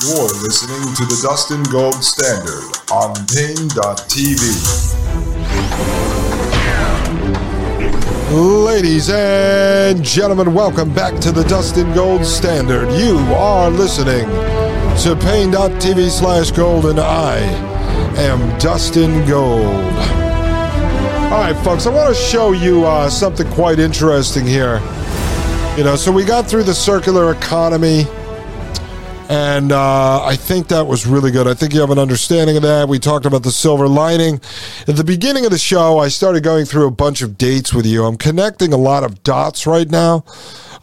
You're listening to the Dustin Gold Standard on Paine.tv. Ladies and gentlemen, welcome back to the Dustin Gold Standard. You are listening to Paine.tv slash gold, and I am Dustin Gold. All right, folks, I want to show you uh, something quite interesting here. You know, so we got through the circular economy and uh, I think that was really good. I think you have an understanding of that. We talked about the silver lining. At the beginning of the show, I started going through a bunch of dates with you. I'm connecting a lot of dots right now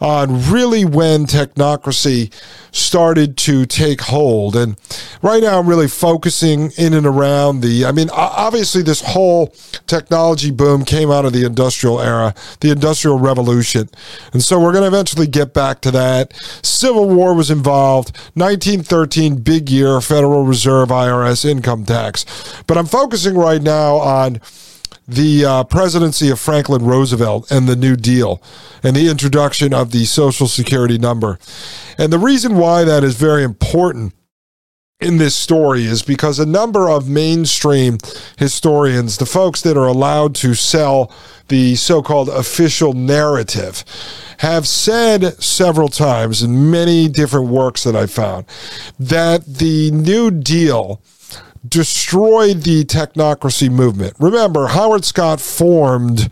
on really when technocracy started to take hold. And right now, I'm really focusing in and around the, I mean, obviously, this whole technology boom came out of the industrial era, the industrial revolution. And so we're going to eventually get back to that. Civil War was involved. 1913, big year, Federal Reserve, IRS, income tax. But I'm focusing right now on the uh, presidency of Franklin Roosevelt and the New Deal and the introduction of the Social Security number. And the reason why that is very important in this story is because a number of mainstream historians, the folks that are allowed to sell the so called official narrative, have said several times in many different works that I found that the New Deal destroyed the technocracy movement. Remember, Howard Scott formed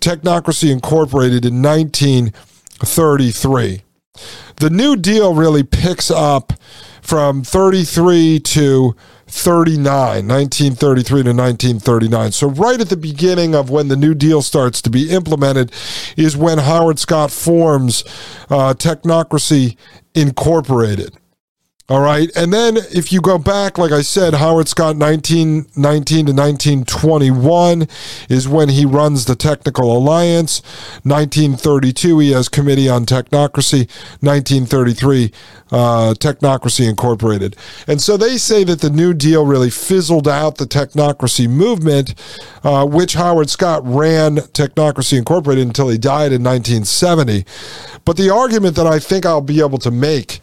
Technocracy Incorporated in 1933. The New Deal really picks up from 33 to 39, 1933 to 1939. So, right at the beginning of when the New Deal starts to be implemented is when Howard Scott forms uh, Technocracy Incorporated. All right. And then if you go back, like I said, Howard Scott 1919 to 1921 is when he runs the Technical Alliance. 1932, he has Committee on Technocracy. 1933, uh, Technocracy Incorporated. And so they say that the New Deal really fizzled out the technocracy movement, uh, which Howard Scott ran Technocracy Incorporated until he died in 1970. But the argument that I think I'll be able to make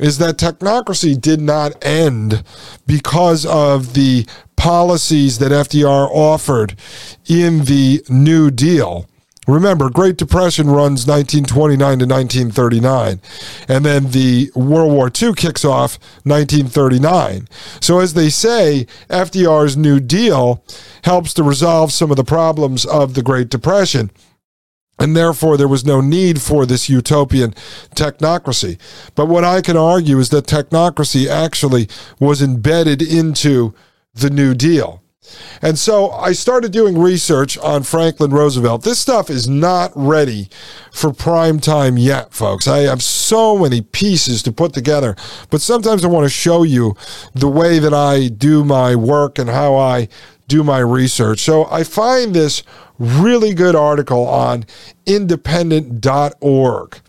is that technocracy did not end because of the policies that FDR offered in the New Deal. Remember, Great Depression runs 1929 to 1939, and then the World War II kicks off 1939. So, as they say, FDR's New Deal helps to resolve some of the problems of the Great Depression and therefore there was no need for this utopian technocracy. But what I can argue is that technocracy actually was embedded into the New Deal. And so I started doing research on Franklin Roosevelt. This stuff is not ready for prime time yet, folks. I have so many pieces to put together, but sometimes I want to show you the way that I do my work and how I do my research. So I find this really good article on independent.org.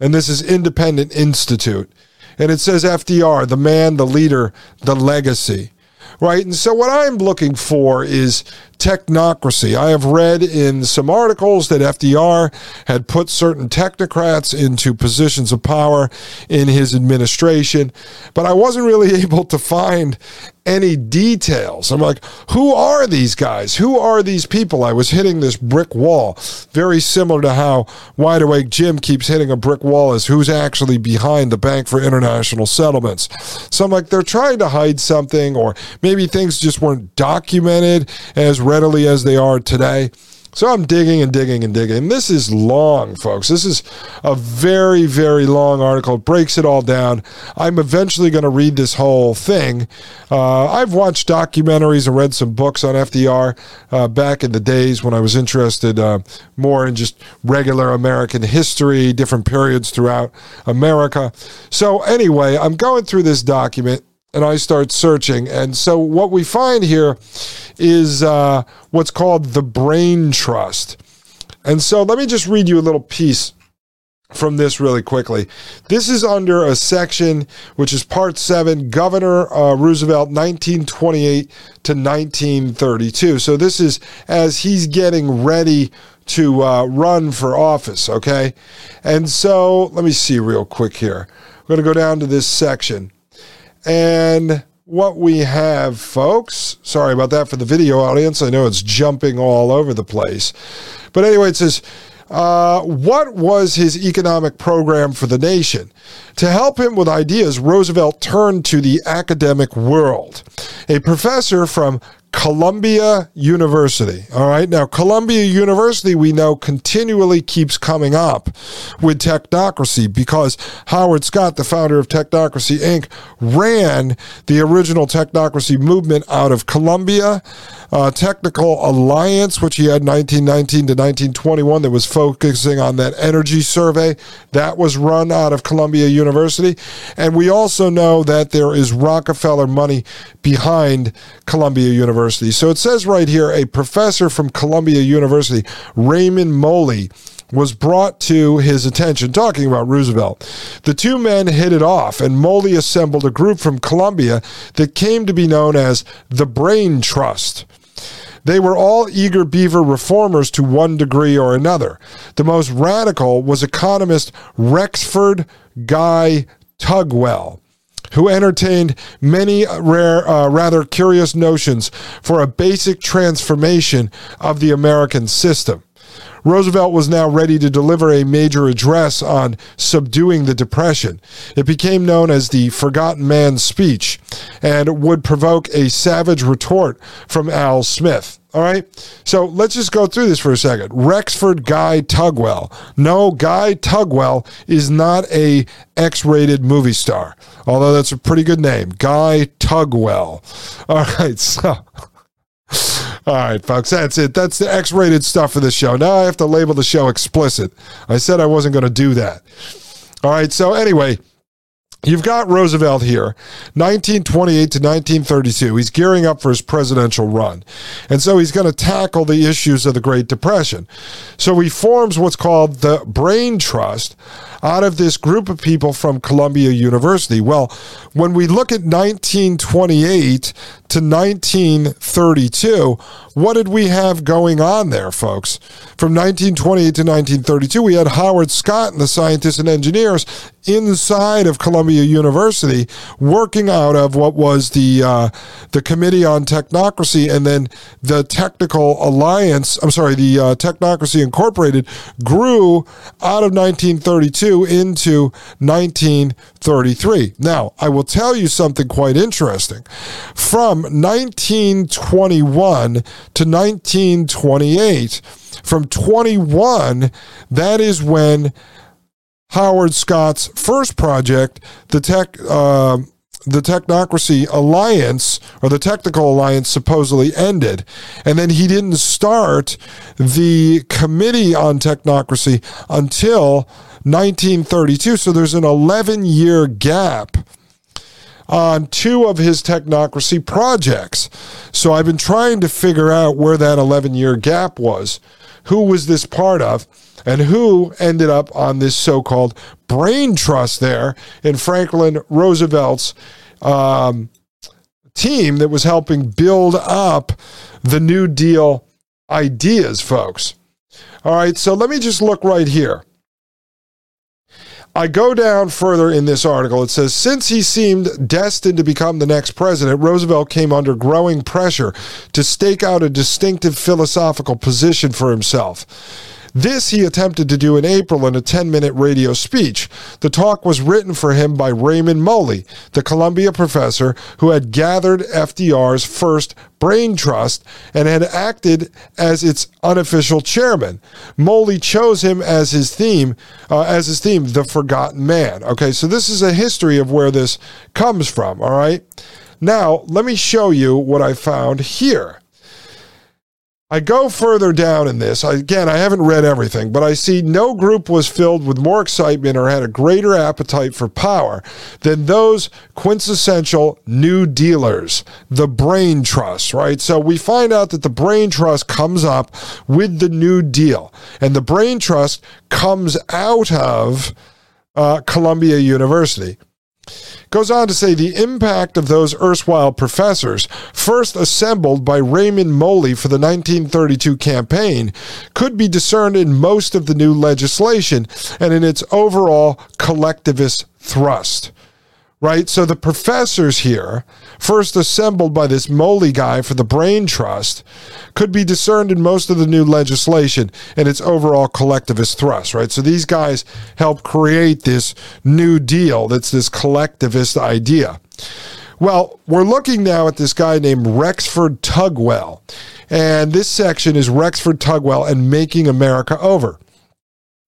And this is Independent Institute. And it says FDR, the man, the leader, the legacy. Right. And so what I'm looking for is technocracy. I have read in some articles that FDR had put certain technocrats into positions of power in his administration, but I wasn't really able to find any details. I'm like, who are these guys? Who are these people? I was hitting this brick wall, very similar to how Wide Awake Jim keeps hitting a brick wall as who's actually behind the Bank for International Settlements. So I'm like, they're trying to hide something, or maybe things just weren't documented as readily as they are today. So I'm digging and digging and digging. This is long, folks. This is a very, very long article. It breaks it all down. I'm eventually going to read this whole thing. Uh, I've watched documentaries and read some books on FDR uh, back in the days when I was interested uh, more in just regular American history, different periods throughout America. So, anyway, I'm going through this document and I start searching. And so what we find here is uh, what's called the brain trust. And so let me just read you a little piece from this really quickly. This is under a section which is part seven, Governor uh, Roosevelt, 1928 to 1932. So this is as he's getting ready to uh, run for office, okay? And so let me see real quick here. We're going to go down to this section. And what we have, folks, sorry about that for the video audience. I know it's jumping all over the place. But anyway, it says, uh, what was his economic program for the nation? To help him with ideas, Roosevelt turned to the academic world. A professor from Columbia University. All right. Now, Columbia University, we know, continually keeps coming up with technocracy because Howard Scott, the founder of Technocracy Inc., ran the original technocracy movement out of Columbia. Uh, Technical Alliance, which he had 1919 to 1921, that was focusing on that energy survey, that was run out of Columbia University. And we also know that there is Rockefeller money behind Columbia University. So it says right here a professor from Columbia University, Raymond Moley, was brought to his attention talking about Roosevelt. The two men hit it off, and Moley assembled a group from Columbia that came to be known as the Brain Trust. They were all eager beaver reformers to one degree or another. The most radical was economist Rexford Guy Tugwell who entertained many rare, uh, rather curious notions for a basic transformation of the American system. Roosevelt was now ready to deliver a major address on subduing the Depression. It became known as the Forgotten Man's Speech and would provoke a savage retort from Al Smith. All right. So let's just go through this for a second. Rexford Guy Tugwell. No, Guy Tugwell is not a X-rated movie star, although that's a pretty good name. Guy Tugwell. All right. So all right, folks, that's it. That's the X rated stuff for this show. Now I have to label the show explicit. I said I wasn't going to do that. All right, so anyway. You've got Roosevelt here, 1928 to 1932. He's gearing up for his presidential run. And so he's going to tackle the issues of the Great Depression. So he forms what's called the Brain Trust out of this group of people from Columbia University. Well, when we look at 1928 to 1932, what did we have going on there, folks? From 1928 to 1932, we had Howard Scott and the scientists and engineers inside of Columbia University working out of what was the uh, the Committee on Technocracy and then the Technical Alliance. I'm sorry, the uh, Technocracy Incorporated grew out of 1932 into 1933. Now, I will tell you something quite interesting. From 1921 to 1928, from 21, that is when Howard Scott's first project, the tech. Uh, the Technocracy Alliance or the Technical Alliance supposedly ended. And then he didn't start the Committee on Technocracy until 1932. So there's an 11 year gap on two of his technocracy projects. So I've been trying to figure out where that 11 year gap was. Who was this part of? And who ended up on this so called brain trust there in Franklin Roosevelt's um, team that was helping build up the New Deal ideas, folks? All right, so let me just look right here. I go down further in this article. It says Since he seemed destined to become the next president, Roosevelt came under growing pressure to stake out a distinctive philosophical position for himself. This he attempted to do in April in a 10 minute radio speech. The talk was written for him by Raymond Moley, the Columbia professor who had gathered FDR's first brain trust and had acted as its unofficial chairman. Moley chose him as his theme, uh, as his theme, the forgotten man. Okay, so this is a history of where this comes from. All right. Now, let me show you what I found here. I go further down in this. I, again, I haven't read everything, but I see no group was filled with more excitement or had a greater appetite for power than those quintessential New Dealers, the Brain Trust, right? So we find out that the Brain Trust comes up with the New Deal, and the Brain Trust comes out of uh, Columbia University. Goes on to say the impact of those erstwhile professors, first assembled by Raymond Moley for the 1932 campaign, could be discerned in most of the new legislation and in its overall collectivist thrust right? So the professors here, first assembled by this Moley guy for the Brain Trust, could be discerned in most of the new legislation and its overall collectivist thrust, right? So these guys helped create this new deal that's this collectivist idea. Well, we're looking now at this guy named Rexford Tugwell. And this section is Rexford Tugwell and Making America Over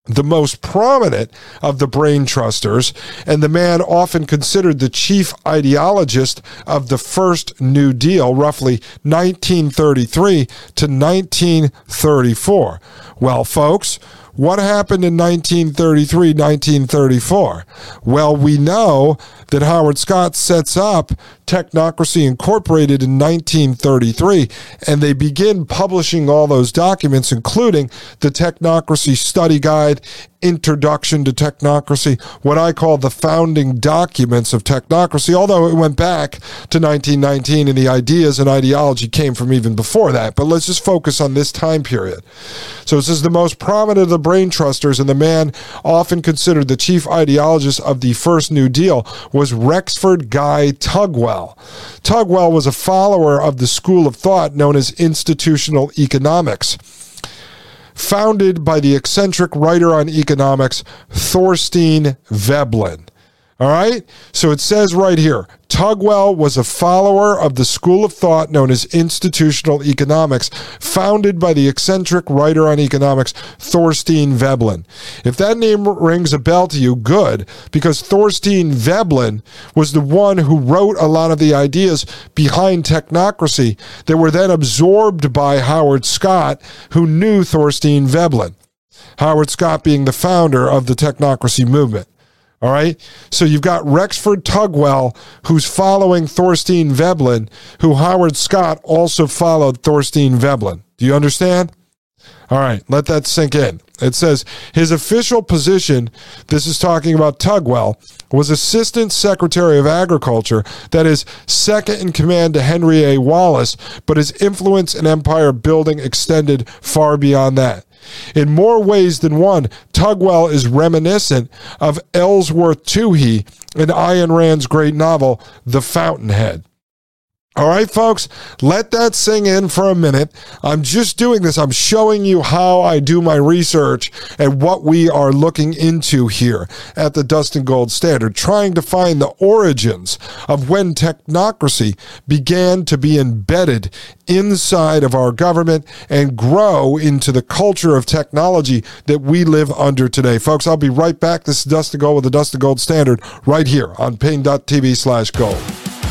the most prominent of the brain trusters, and the man often considered the chief ideologist of the first New Deal, roughly 1933 to 1934. Well, folks, what happened in 1933, 1934? Well, we know that Howard Scott sets up Technocracy Incorporated in 1933, and they begin publishing all those documents, including the Technocracy Study Guide, Introduction to Technocracy, what I call the founding documents of technocracy, although it went back to 1919 and the ideas and ideology came from even before that. But let's just focus on this time period. So this is the most prominent of the brain trusters and the man often considered the chief ideologist of the first New Deal was Rexford Guy Tugwell. Tugwell was a follower of the school of thought known as institutional economics founded by the eccentric writer on economics, Thorstein Veblen. All right? So it says right here Tugwell was a follower of the school of thought known as institutional economics, founded by the eccentric writer on economics, Thorstein Veblen. If that name rings a bell to you, good, because Thorstein Veblen was the one who wrote a lot of the ideas behind technocracy that were then absorbed by Howard Scott, who knew Thorstein Veblen. Howard Scott being the founder of the technocracy movement. All right. So you've got Rexford Tugwell, who's following Thorstein Veblen, who Howard Scott also followed Thorstein Veblen. Do you understand? All right. Let that sink in. It says his official position, this is talking about Tugwell, was Assistant Secretary of Agriculture, that is, second in command to Henry A. Wallace, but his influence and empire building extended far beyond that. In more ways than one, Tugwell is reminiscent of Ellsworth Toohey in Ayn Rand's great novel, The Fountainhead. All right, folks, let that sing in for a minute. I'm just doing this. I'm showing you how I do my research and what we are looking into here at the Dustin Gold Standard, trying to find the origins of when technocracy began to be embedded inside of our government and grow into the culture of technology that we live under today. Folks, I'll be right back. This is Dustin Gold with the Dustin Gold Standard right here on paine.tv slash gold.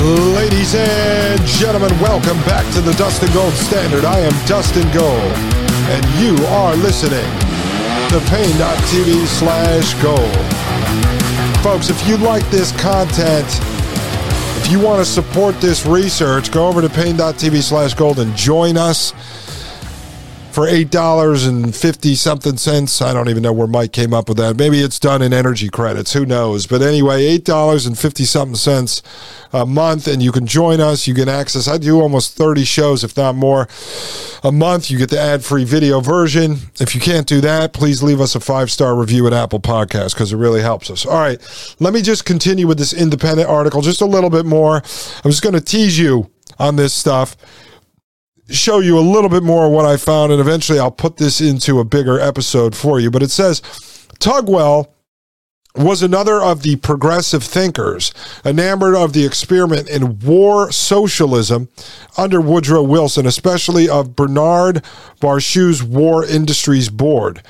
Ladies and gentlemen, welcome back to the Dustin Gold Standard. I am Dustin Gold, and you are listening to Paine.tv slash gold. Folks, if you like this content, if you want to support this research, go over to Paine.tv slash gold and join us. For eight dollars and fifty something cents. I don't even know where Mike came up with that. Maybe it's done in energy credits. Who knows? But anyway, eight dollars and fifty something cents a month, and you can join us. You can access. I do almost thirty shows, if not more, a month. You get the ad-free video version. If you can't do that, please leave us a five-star review at Apple Podcasts because it really helps us. All right, let me just continue with this independent article just a little bit more. I'm just going to tease you on this stuff show you a little bit more of what I found, and eventually I'll put this into a bigger episode for you. But it says Tugwell was another of the progressive thinkers enamored of the experiment in war socialism under Woodrow Wilson, especially of Bernard Barshew's War Industries Board.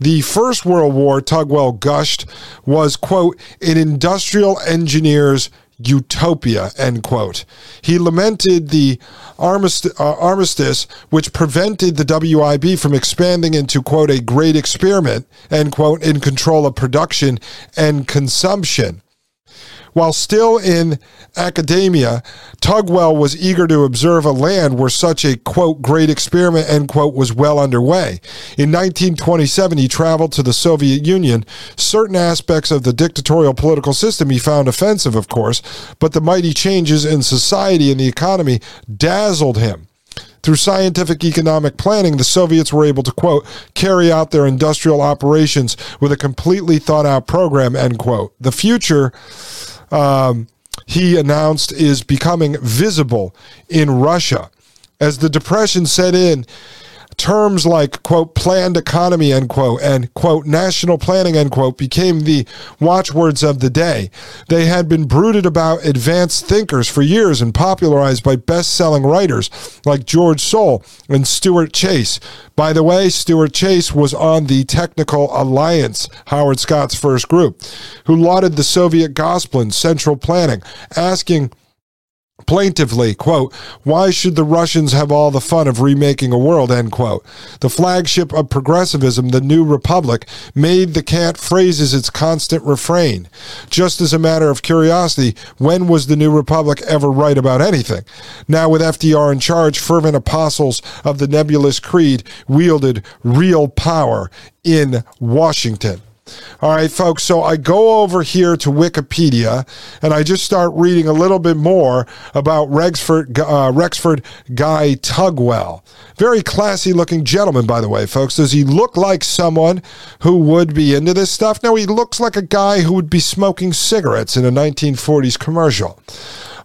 The First World War, Tugwell gushed, was, quote, an industrial engineer's utopia, end quote. He lamented the armistice, uh, armistice, which prevented the WIB from expanding into, quote, a great experiment, end quote, in control of production and consumption. While still in academia, Tugwell was eager to observe a land where such a quote great experiment end quote was well underway. In 1927, he traveled to the Soviet Union. Certain aspects of the dictatorial political system he found offensive, of course, but the mighty changes in society and the economy dazzled him. Through scientific economic planning, the Soviets were able to, quote, carry out their industrial operations with a completely thought out program, end quote. The future um, he announced is becoming visible in Russia. As the Depression set in, terms like quote planned economy end quote and quote national planning end quote became the watchwords of the day. They had been brooded about advanced thinkers for years and popularized by best-selling writers like george soule and stuart chase. By the way stuart chase was on the technical alliance howard scott's first group who lauded the soviet gospel in central planning asking plaintively, quote, why should the Russians have all the fun of remaking a world, end quote. The flagship of progressivism, the New Republic, made the cant phrases its constant refrain. Just as a matter of curiosity, when was the New Republic ever right about anything? Now with FDR in charge, fervent apostles of the nebulous creed wielded real power in Washington. All right, folks. So I go over here to Wikipedia and I just start reading a little bit more about Rexford, uh, Rexford Guy Tugwell. Very classy looking gentleman, by the way, folks. Does he look like someone who would be into this stuff? No, he looks like a guy who would be smoking cigarettes in a 1940s commercial.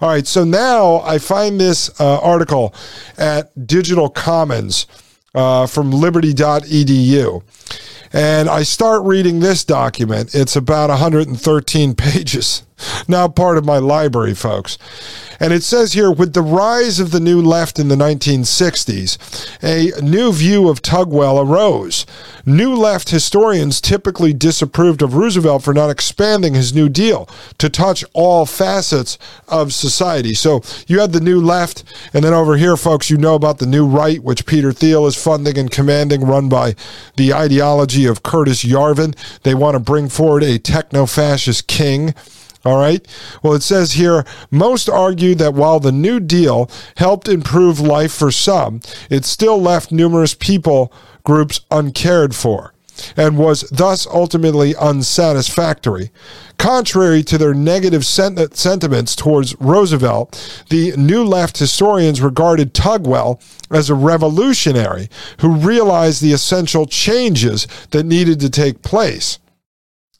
All right, so now I find this uh, article at Digital Commons uh, from liberty.edu. And I start reading this document. It's about 113 pages. Now part of my library, folks. And it says here with the rise of the new left in the 1960s, a new view of Tugwell arose. New left historians typically disapproved of Roosevelt for not expanding his New Deal to touch all facets of society. So you had the new left, and then over here, folks, you know about the new right, which Peter Thiel is funding and commanding, run by the ideology of Curtis Yarvin. They want to bring forward a techno fascist king. All right. Well, it says here most argue that while the New Deal helped improve life for some, it still left numerous people groups uncared for and was thus ultimately unsatisfactory. Contrary to their negative sent- sentiments towards Roosevelt, the New Left historians regarded Tugwell as a revolutionary who realized the essential changes that needed to take place.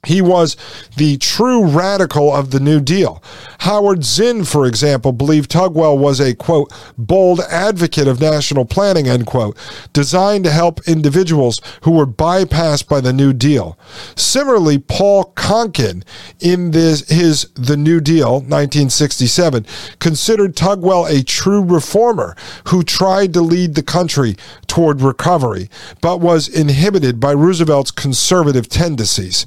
He was the true radical of the New Deal. Howard Zinn, for example, believed Tugwell was a, quote, bold advocate of national planning, end quote, designed to help individuals who were bypassed by the New Deal. Similarly, Paul Conkin, in this, his The New Deal, 1967, considered Tugwell a true reformer who tried to lead the country toward recovery, but was inhibited by Roosevelt's conservative tendencies.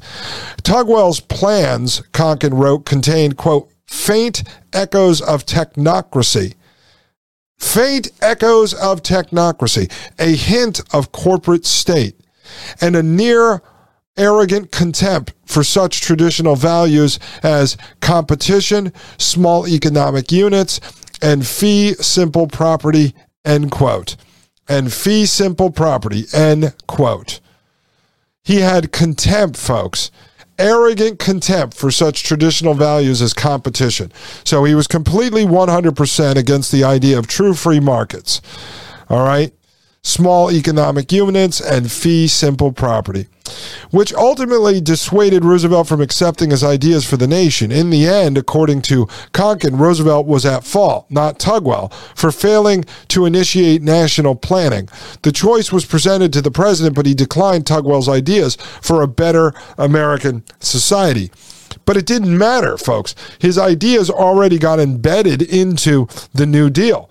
Tugwell's plans, Conkin wrote, contained, quote, faint echoes of technocracy. Faint echoes of technocracy, a hint of corporate state, and a near arrogant contempt for such traditional values as competition, small economic units, and fee simple property, end quote. and fee simple property, end quote. He had contempt, folks arrogant contempt for such traditional values as competition. So he was completely 100% against the idea of true free markets. All right? Small economic units and fee simple property which ultimately dissuaded Roosevelt from accepting his ideas for the nation. In the end, according to Conkin, Roosevelt was at fault, not Tugwell, for failing to initiate national planning. The choice was presented to the president, but he declined Tugwell's ideas for a better American society. But it didn't matter, folks. His ideas already got embedded into the New Deal.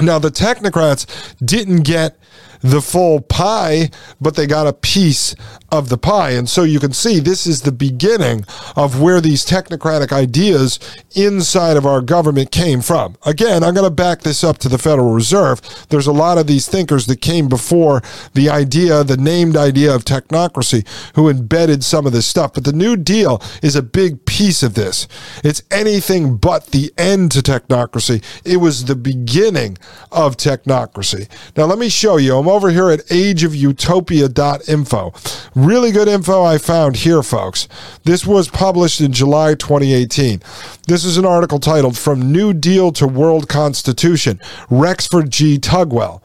Now, the technocrats didn't get the full pie, but they got a piece of the pie. And so you can see this is the beginning of where these technocratic ideas inside of our government came from. Again, I'm going to back this up to the Federal Reserve. There's a lot of these thinkers that came before the idea, the named idea of technocracy, who embedded some of this stuff. But the New Deal is a big piece of this. It's anything but the end to technocracy. It was the beginning of technocracy. Now, let me show you. I'm over here at ageofutopia.info. Really good info I found here, folks. This was published in July 2018. This is an article titled From New Deal to World Constitution Rexford G. Tugwell.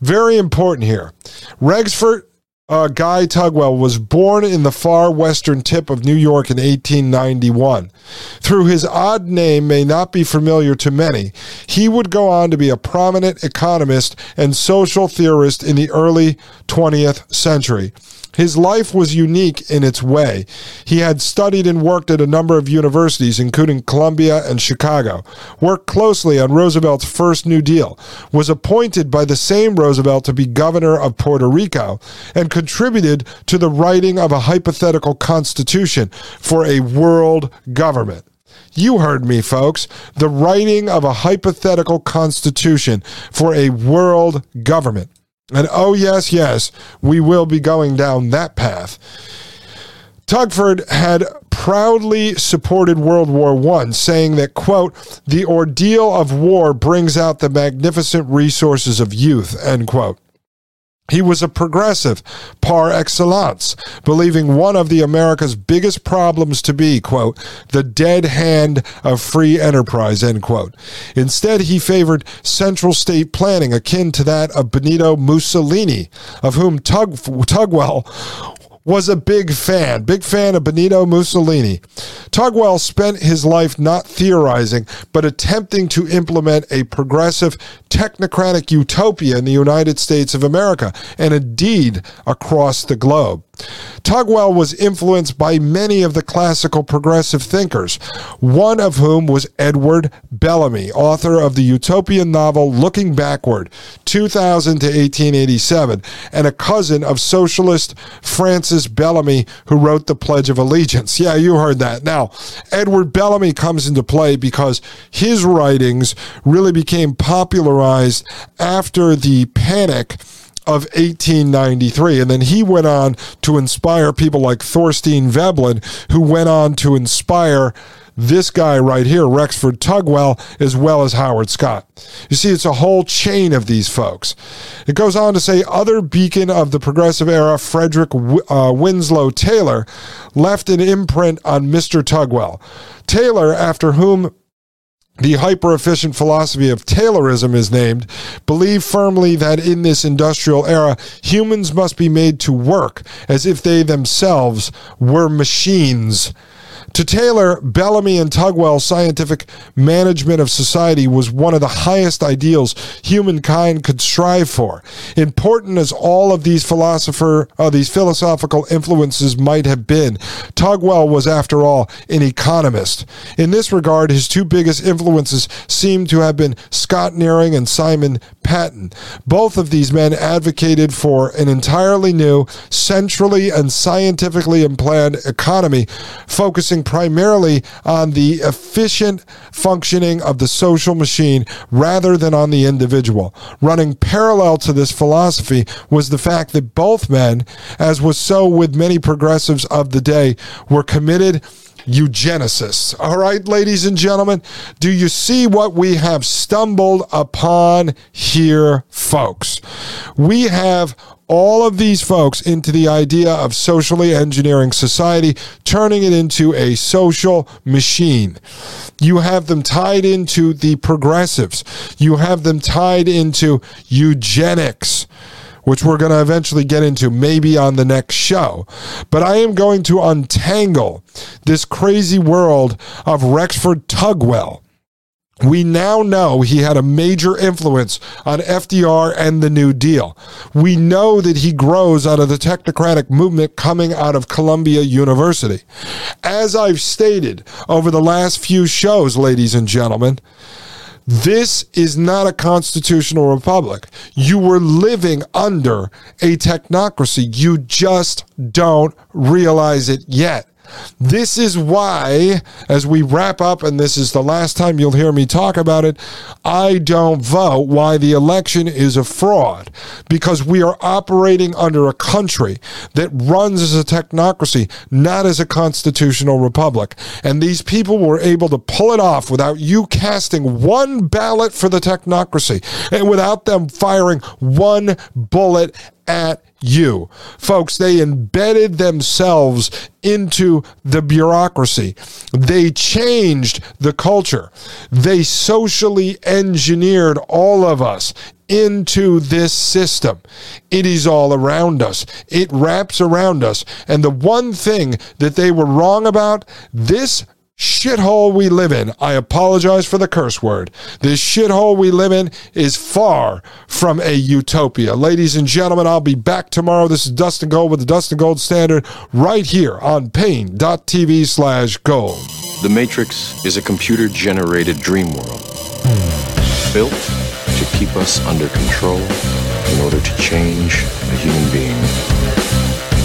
Very important here. Rexford uh, Guy Tugwell was born in the far western tip of New York in 1891. Through his odd name may not be familiar to many, he would go on to be a prominent economist and social theorist in the early 20th century. His life was unique in its way. He had studied and worked at a number of universities, including Columbia and Chicago, worked closely on Roosevelt's first New Deal, was appointed by the same Roosevelt to be governor of Puerto Rico, and contributed to the writing of a hypothetical constitution for a world government. You heard me, folks. The writing of a hypothetical constitution for a world government. And oh, yes, yes, we will be going down that path. Tugford had proudly supported World War I, saying that, quote, the ordeal of war brings out the magnificent resources of youth, end quote. He was a progressive par excellence, believing one of the America's biggest problems to be, quote, the dead hand of free enterprise, end quote. Instead, he favored central state planning akin to that of Benito Mussolini, of whom Tug, Tugwell was a big fan, big fan of Benito Mussolini. Tugwell spent his life not theorizing, but attempting to implement a progressive technocratic utopia in the United States of America, and indeed across the globe. Tugwell was influenced by many of the classical progressive thinkers, one of whom was Edward Bellamy, author of the utopian novel Looking Backward, 2000 to 1887, and a cousin of socialist Francis Bellamy, who wrote the Pledge of Allegiance. Yeah, you heard that. Now, Edward Bellamy comes into play because his writings really became popularized after the panic of 1893. And then he went on to inspire people like Thorstein Veblen, who went on to inspire this guy right here, Rexford Tugwell, as well as Howard Scott. You see, it's a whole chain of these folks. It goes on to say other beacon of the progressive era, Frederick uh, Winslow Taylor, left an imprint on Mr. Tugwell. Taylor, after whom the hyper efficient philosophy of Taylorism is named, believe firmly that in this industrial era, humans must be made to work as if they themselves were machines to Taylor, Bellamy and Tugwell's scientific management of society was one of the highest ideals humankind could strive for. Important as all of these philosopher, uh, these philosophical influences might have been, Tugwell was, after all, an economist. In this regard, his two biggest influences seem to have been Scott Nearing and Simon Patten. Both of these men advocated for an entirely new, centrally and scientifically planned economy, focusing focusing primarily on the efficient functioning of the social machine rather than on the individual. Running parallel to this philosophy was the fact that both men, as was so with many progressives of the day, were committed eugenicists. All right, ladies and gentlemen, do you see what we have stumbled upon here, folks? We have all of these folks into the idea of socially engineering society, turning it into a social machine. You have them tied into the progressives. You have them tied into eugenics which we're going to eventually get into maybe on the next show. But I am going to untangle this crazy world of Rexford Tugwell. We now know he had a major influence on FDR and the New Deal. We know that he grows out of the technocratic movement coming out of Columbia University. As I've stated over the last few shows, ladies and gentlemen, this is not a constitutional republic. You were living under a technocracy. You just don't realize it yet. This is why, as we wrap up, and this is the last time you'll hear me talk about it, I don't vote why the election is a fraud. Because we are operating under a country that runs as a technocracy, not as a constitutional republic. And these people were able to pull it off without you casting one ballot for the technocracy and without them firing one bullet at you. Folks, they embedded themselves into the bureaucracy. They changed the culture. They socially engineered all of us into this system. It is all around us. It wraps around us. And the one thing that they were wrong about, this shithole we live in, I apologize for the curse word. This shithole we live in is far from a utopia. Ladies and gentlemen, I'll be back tomorrow. This is Dustin Gold with the Dustin Gold Standard right here on paine.tv slash gold. The Matrix is a computer generated dream world built to keep us under control in order to change a human being.